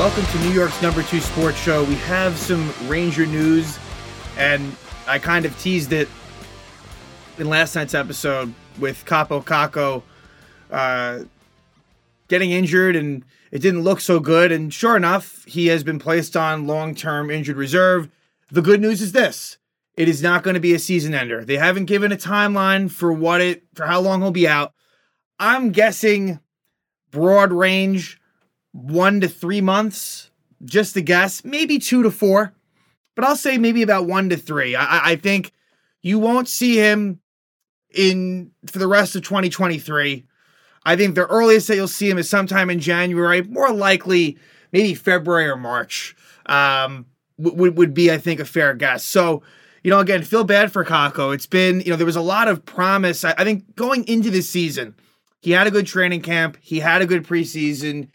Welcome to New York's number two sports show. We have some Ranger news, and I kind of teased it in last night's episode with Kaapo Kakko uh, getting injured, and it didn't look so good. And sure enough, he has been placed on long term injured reserve. The good news is this it is not going to be a season ender. They haven't given a timeline for what it, for how long he'll be out. I'm guessing broad range one to three months, just a guess, maybe two to four, but I'll say maybe about one to three. I, I think you won't see him in for the rest of 2023. I think the earliest that you'll see him is sometime in January, more likely maybe February or March. Um, would would be I think a fair guess. So, you know, again, feel bad for Kakko. It's been, you know, there was a lot of promise. I, I think going into this season, he had a good training camp, he had a good preseason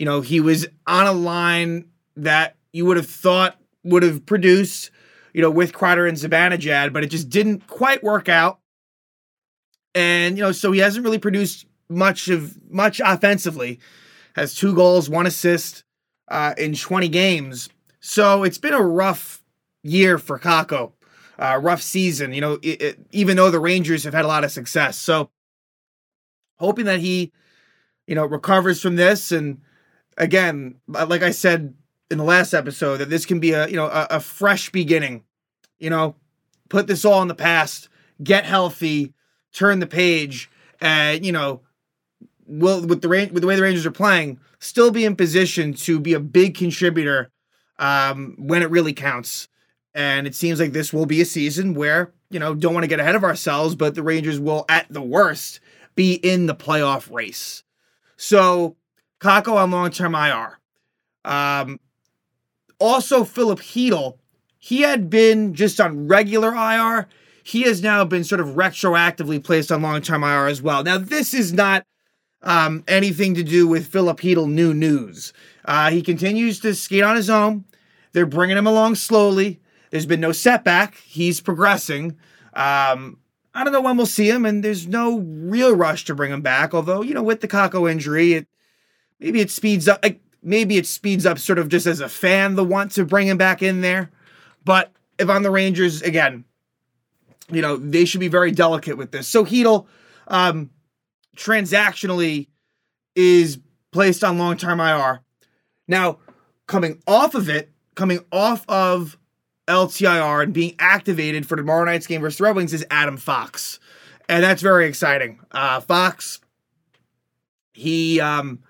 you know, he was on a line that you would have thought would have produced, you know, with Kreider and Zibanejad, but it just didn't quite work out. And, you know, so he hasn't really produced much of much offensively. Has two goals, one assist uh, in 20 games. So it's been a rough year for Kakko. Uh, rough season, you know, it, it, even though the Rangers have had a lot of success. So hoping that he, you know, recovers from this and again, uh, like I said in the last episode, that this can be a you know a, a fresh beginning. You know, put this all in the past, get healthy, turn the page, and you know, will with the with the way the Rangers are playing, still be in position to be a big contributor um, when it really counts. And it seems like this will be a season where you know don't want to get ahead of ourselves, but the Rangers will, at the worst, be in the playoff race. So Kakko on long term IR. Um, also, Filip Chytil, he had been just on regular IR. He has now been sort of retroactively placed on long term IR as well. Now, this is not um, anything to do with Filip Chytil new news. Uh, he continues to skate on his own. They're bringing him along slowly. There's been no setback. He's progressing. Um, I don't know when we'll see him, and there's no real rush to bring him back. Although, you know, with the Kakko injury, it maybe it speeds up like maybe it speeds up sort of just as a fan the want to bring him back in there. But if I'm the Rangers again, you know, they should be very delicate with this. So Chytil um transactionally is placed on long-term IR. Now, coming off of it, coming off of LTIR and being activated for tomorrow night's game versus the Red Wings is Adam Fox. And that's very exciting. Uh Fox he um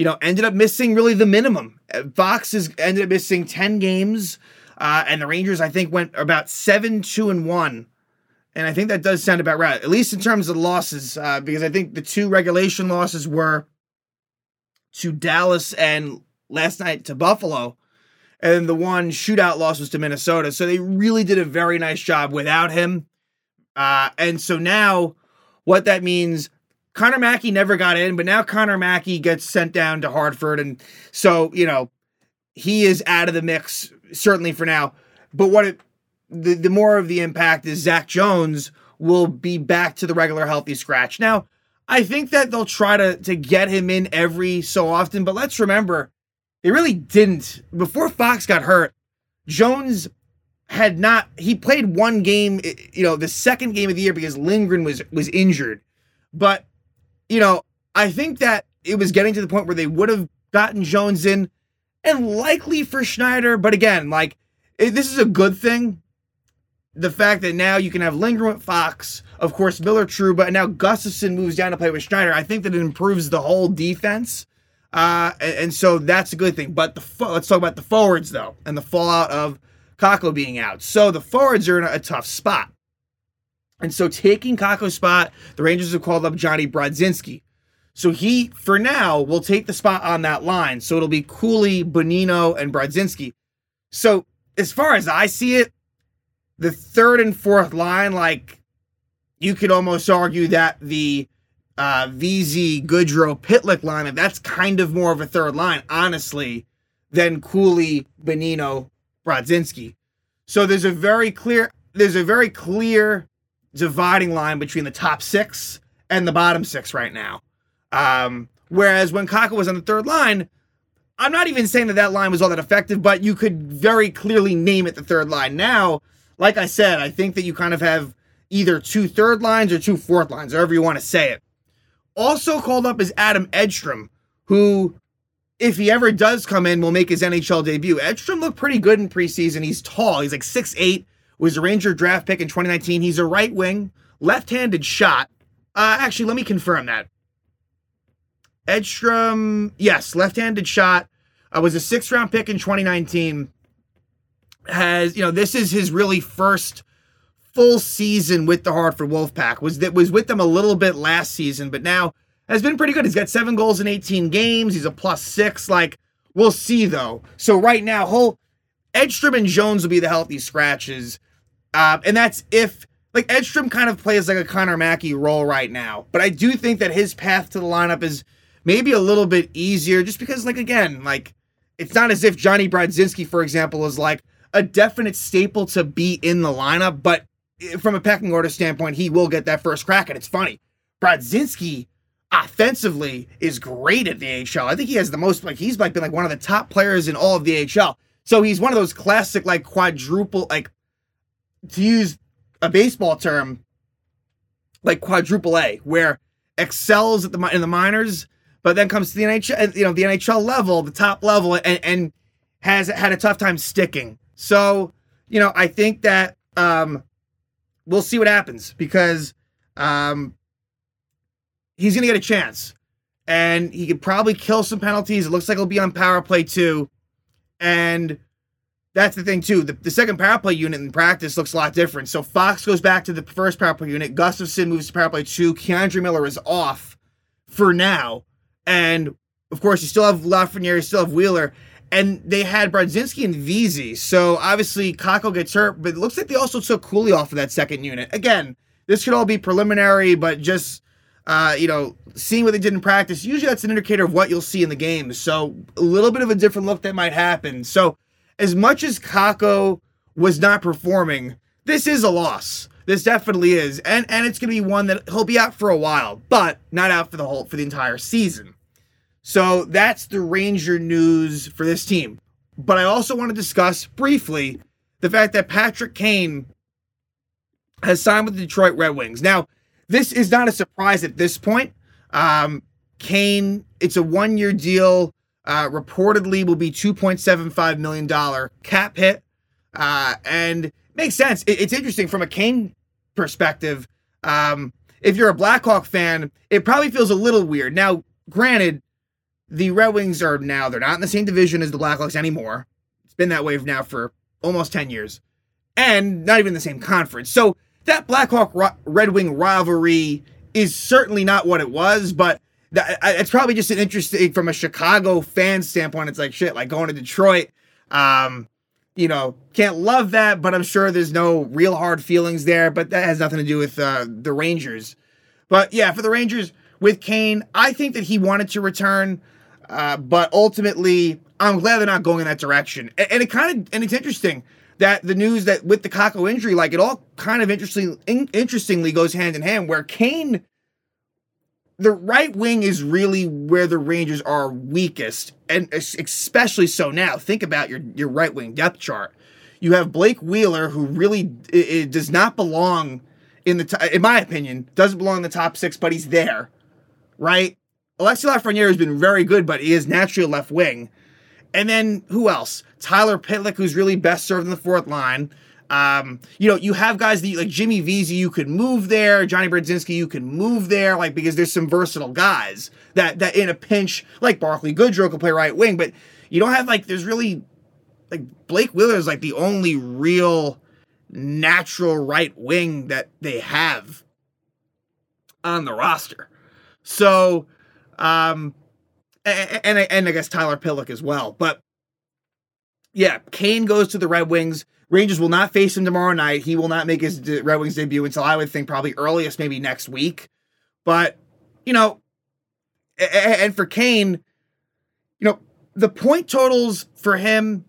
you know, ended up missing really the minimum. Fox is ended up missing 10 games, uh, and the Rangers, I think, went about 7 2 and 1. And I think that does sound about right, at least in terms of losses, uh, because I think the two regulation losses were to Dallas and last night to Buffalo. And the one shootout loss was to Minnesota. So they really did a very nice job without him. Uh, and so now what that means Connor Mackey never got in, but now Connor Mackey gets sent down to Hartford. And so, you know, he is out of the mix, certainly for now. But what it, the, the more of the impact is Zach Jones will be back to the regular healthy scratch. Now, I think that they'll try to, to get him in every so often, but let's remember, they really didn't. Before Fox got hurt, Jones had not, he played one game, you know, the second game of the year because Lindgren was was injured. But you know, I think that it was getting to the point where they would have gotten Jones in and likely for Schneider. But again, like, it, this is a good thing. The fact that now you can have Lindgren with Fox, of course, Miller Trouba, but now Gustafsson moves down to play with Schneider. I think that it improves the whole defense. Uh, and, and, so that's a good thing. But the let's talk about the forwards, though, and the fallout of Kakko being out. So the forwards are in a, a tough spot. And so taking Kakko's spot, the Rangers have called up Jonny Brodzinski. So he, for now, will take the spot on that line. So it'll be Cooley, Bonino, and Brodzinski. So as far as I see it, the third and fourth line, like you could almost argue that the uh, Vesey, Goodrow, Pitlick line, that's kind of more of a third line, honestly, than Cooley, Bonino, Brodzinski. So there's a very clear, there's a very clear dividing line between the top six and the bottom six right now. Um, whereas when Kakko was on the third line, I'm not even saying that that line was all that effective, but you could very clearly name it the third line. Now, like I said, I think that you kind of have either two third lines or two fourth lines, however you want to say it. Also called up is Adam Edstrom, who, if he ever does come in, will make his NHL debut. Edstrom looked pretty good in preseason. He's tall. He's like 6'8", was a Ranger draft pick in 2019. He's a right wing, left-handed shot. Uh, actually, let me confirm that. Edstrom, yes, left-handed shot. Uh, was a sixth round pick in 2019. Has you know this is his really first full season with the Hartford Wolfpack. Was that was with them a little bit last season, but now has been pretty good. He's got seven goals in 18 games. He's a plus six. Like we'll see though. So right now, whole Edstrom and Jones will be the healthy scratches, uh, and that's if like Edstrom kind of plays like a Connor Mackey role right now. But I do think that his path to the lineup is maybe a little bit easier, just because like again, like it's not as if Jonny Brodzinski, for example, is like a definite staple to be in the lineup, but from a pecking order standpoint, he will get that first crack. And it's funny, Brodzinski offensively is great at the AHL. I think he has the most like he's like been like one of the top players in all of the AHL. So he's one of those classic like quadruple like to use a baseball term like quadruple A where excels at the in the minors but then comes to the NHL, you know, the NHL level, the top level, and, and has had a tough time sticking. So, you know, I think that um, we'll see what happens because um, he's going to get a chance, and he could probably kill some penalties. It looks like he'll be on power play too, and that's the thing too. The, the second power play unit in practice looks a lot different. So Fox goes back to the first power play unit. Gustafsson moves to power play two. K'Andre Miller is off for now. And of course, you still have Lafreniere, you still have Wheeler, and they had Brodzinski and Vesey. So obviously, Kakko gets hurt, but it looks like they also took Cooley off of that second unit. Again, this could all be preliminary, but just uh, you know, seeing what they did in practice, usually that's an indicator of what you'll see in the game. So a little bit of a different look that might happen. So as much as Kakko was not performing, this is a loss. This definitely is, and and it's going to be one that he'll be out for a while, but not out for the whole for the entire season. So that's the Ranger news for this team. But I also want to discuss briefly the fact that Patrick Kane has signed with the Detroit Red Wings. Now, this is not a surprise at this point. Um, Kane, it's a one year deal. Uh, reportedly will be $2.75 million cap hit. Uh, and makes sense. It, it's interesting from a Kane perspective. Um, if you're a Blackhawk fan, it probably feels a little weird. Now, granted, the Red Wings are now they're not in the same division as the Blackhawks anymore. It's been that way now for almost 10 years. And not even the same conference. So that Blackhawk Red Wing rivalry is certainly not what it was, but that, it's probably just an interesting from a Chicago fan standpoint. It's like shit, like going to Detroit. Um, you know, can't love that, but I'm sure there's no real hard feelings there. But that has nothing to do with uh, the Rangers. But yeah, for the Rangers with Kane, I think that he wanted to return. Uh, but ultimately, I'm glad they're not going in that direction. And, and it kind of and it's interesting that the news that with the Kakko injury, like it all kind of interesting in, interestingly goes hand in hand. Where Kane, the right wing is really where the Rangers are weakest, and especially so now. Think about your your right wing depth chart. You have Blake Wheeler, who really it, it does not belong in the t- in my opinion doesn't belong in the top six, but he's there, right? Alexi Lafreniere has been very good, but he is naturally a left wing. And then who else? Tyler Pitlick, who's really best served in the fourth line. Um, you know, you have guys that like Jimmy Vesey, you could move there. Jonny Brodzinski, you can move there, like because there's some versatile guys that that in a pinch, like Barclay Goodrow could play right wing, but you don't have like there's really like Blake Wheeler is like the only real natural right wing that they have on the roster. So um, and, and, and I guess Tyler Pitlick as well. But yeah, Kane goes to the Red Wings. Rangers will not face him tomorrow night. He will not make his Red Wings debut until I would think probably earliest, maybe next week. But, you know, and for Kane, you know, the point totals for him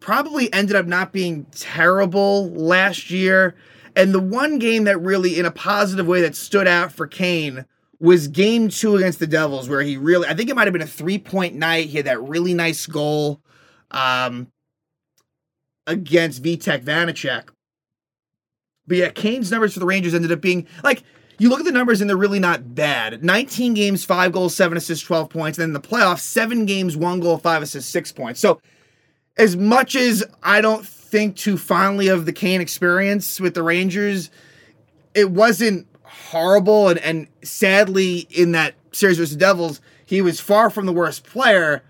probably ended up not being terrible last year. And the one game that really, in a positive way, that stood out for Kane was game two against the Devils, where he really, I think it might have been a three point night. He had that really nice goal um, against Vitek Vanecek. But yeah, Kane's numbers for the Rangers ended up being like, you look at the numbers and they're really not bad. 19 games, five goals, seven assists, 12 points. And then the playoffs, seven games, one goal, five assists, six points. So, as much as I don't think too fondly of the Kane experience with the Rangers, it wasn't horrible. And, and sadly, in that series versus the Devils, he was far from the worst player,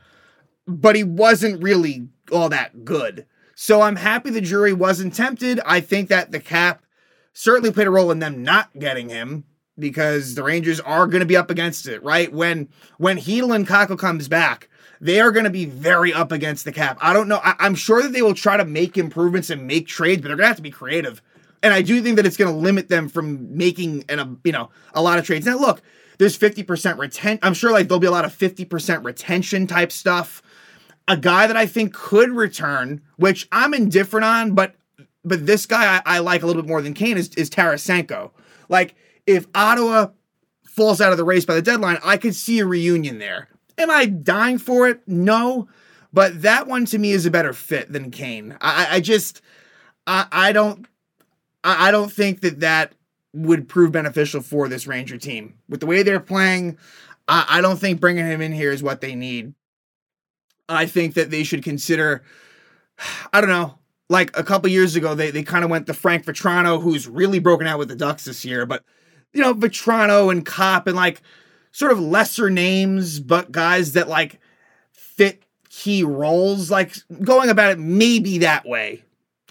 but he wasn't really all that good. So I'm happy Drury wasn't tempted. I think that the cap certainly played a role in them not getting him because the Rangers are going to be up against it, right? When when Chytil and Kakko comes back, they are going to be very up against the cap. I don't know. I, am sure that they will try to make improvements and make trades, but they're going to have to be creative. And I do think that it's going to limit them from making an, a, you know a lot of trades. Now, look, there's 50% retention. I'm sure like there'll be a lot of 50% retention type stuff. A guy that I think could return, which I'm indifferent on, but but this guy I, I like a little bit more than Kane is, is Tarasenko. Like, if Ottawa falls out of the race by the deadline, I could see a reunion there. Am I dying for it? No. But that one to me is a better fit than Kane. I, I just, I, I don't, I, I don't think that that would prove beneficial for this Ranger team. With the way they're playing, I, I don't think bringing him in here is what they need. I think that they should consider, I don't know, like a couple years ago, they, they kind of went to Frank Vatrano, who's really broken out with the Ducks this year. But, you know, Vatrano and Copp and like sort of lesser names, but guys that like fit key roles, like going about it maybe that way.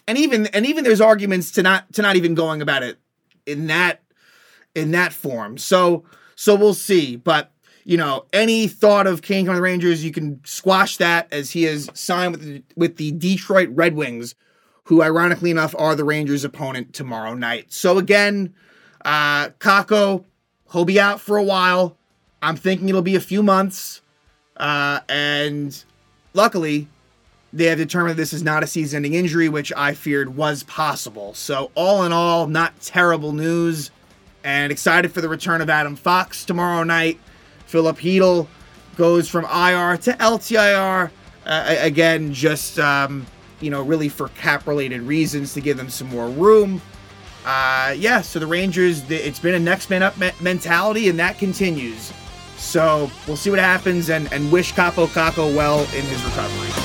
And even and even there's arguments to not to not even going about it in that in that form. So so we'll see. But you know, any thought of Kane coming to the Rangers, you can squash that as he has signed with the, with the Detroit Red Wings, who ironically enough are the Rangers' opponent tomorrow night. So again, uh, Kakko, he'll be out for a while. I'm thinking it'll be a few months. Uh, and luckily, they have determined this is not a season ending injury, which I feared was possible. So, all in all, not terrible news. And excited for the return of Adam Fox tomorrow night. Filip Chytil goes from IR to LTIR. Uh, again, just, um, you know, really for cap related reasons to give them some more room. Uh, yeah, so the Rangers, it's been a next man up me- mentality, and that continues. So we'll see what happens and, and wish Kaapo Kakko well in his recovery.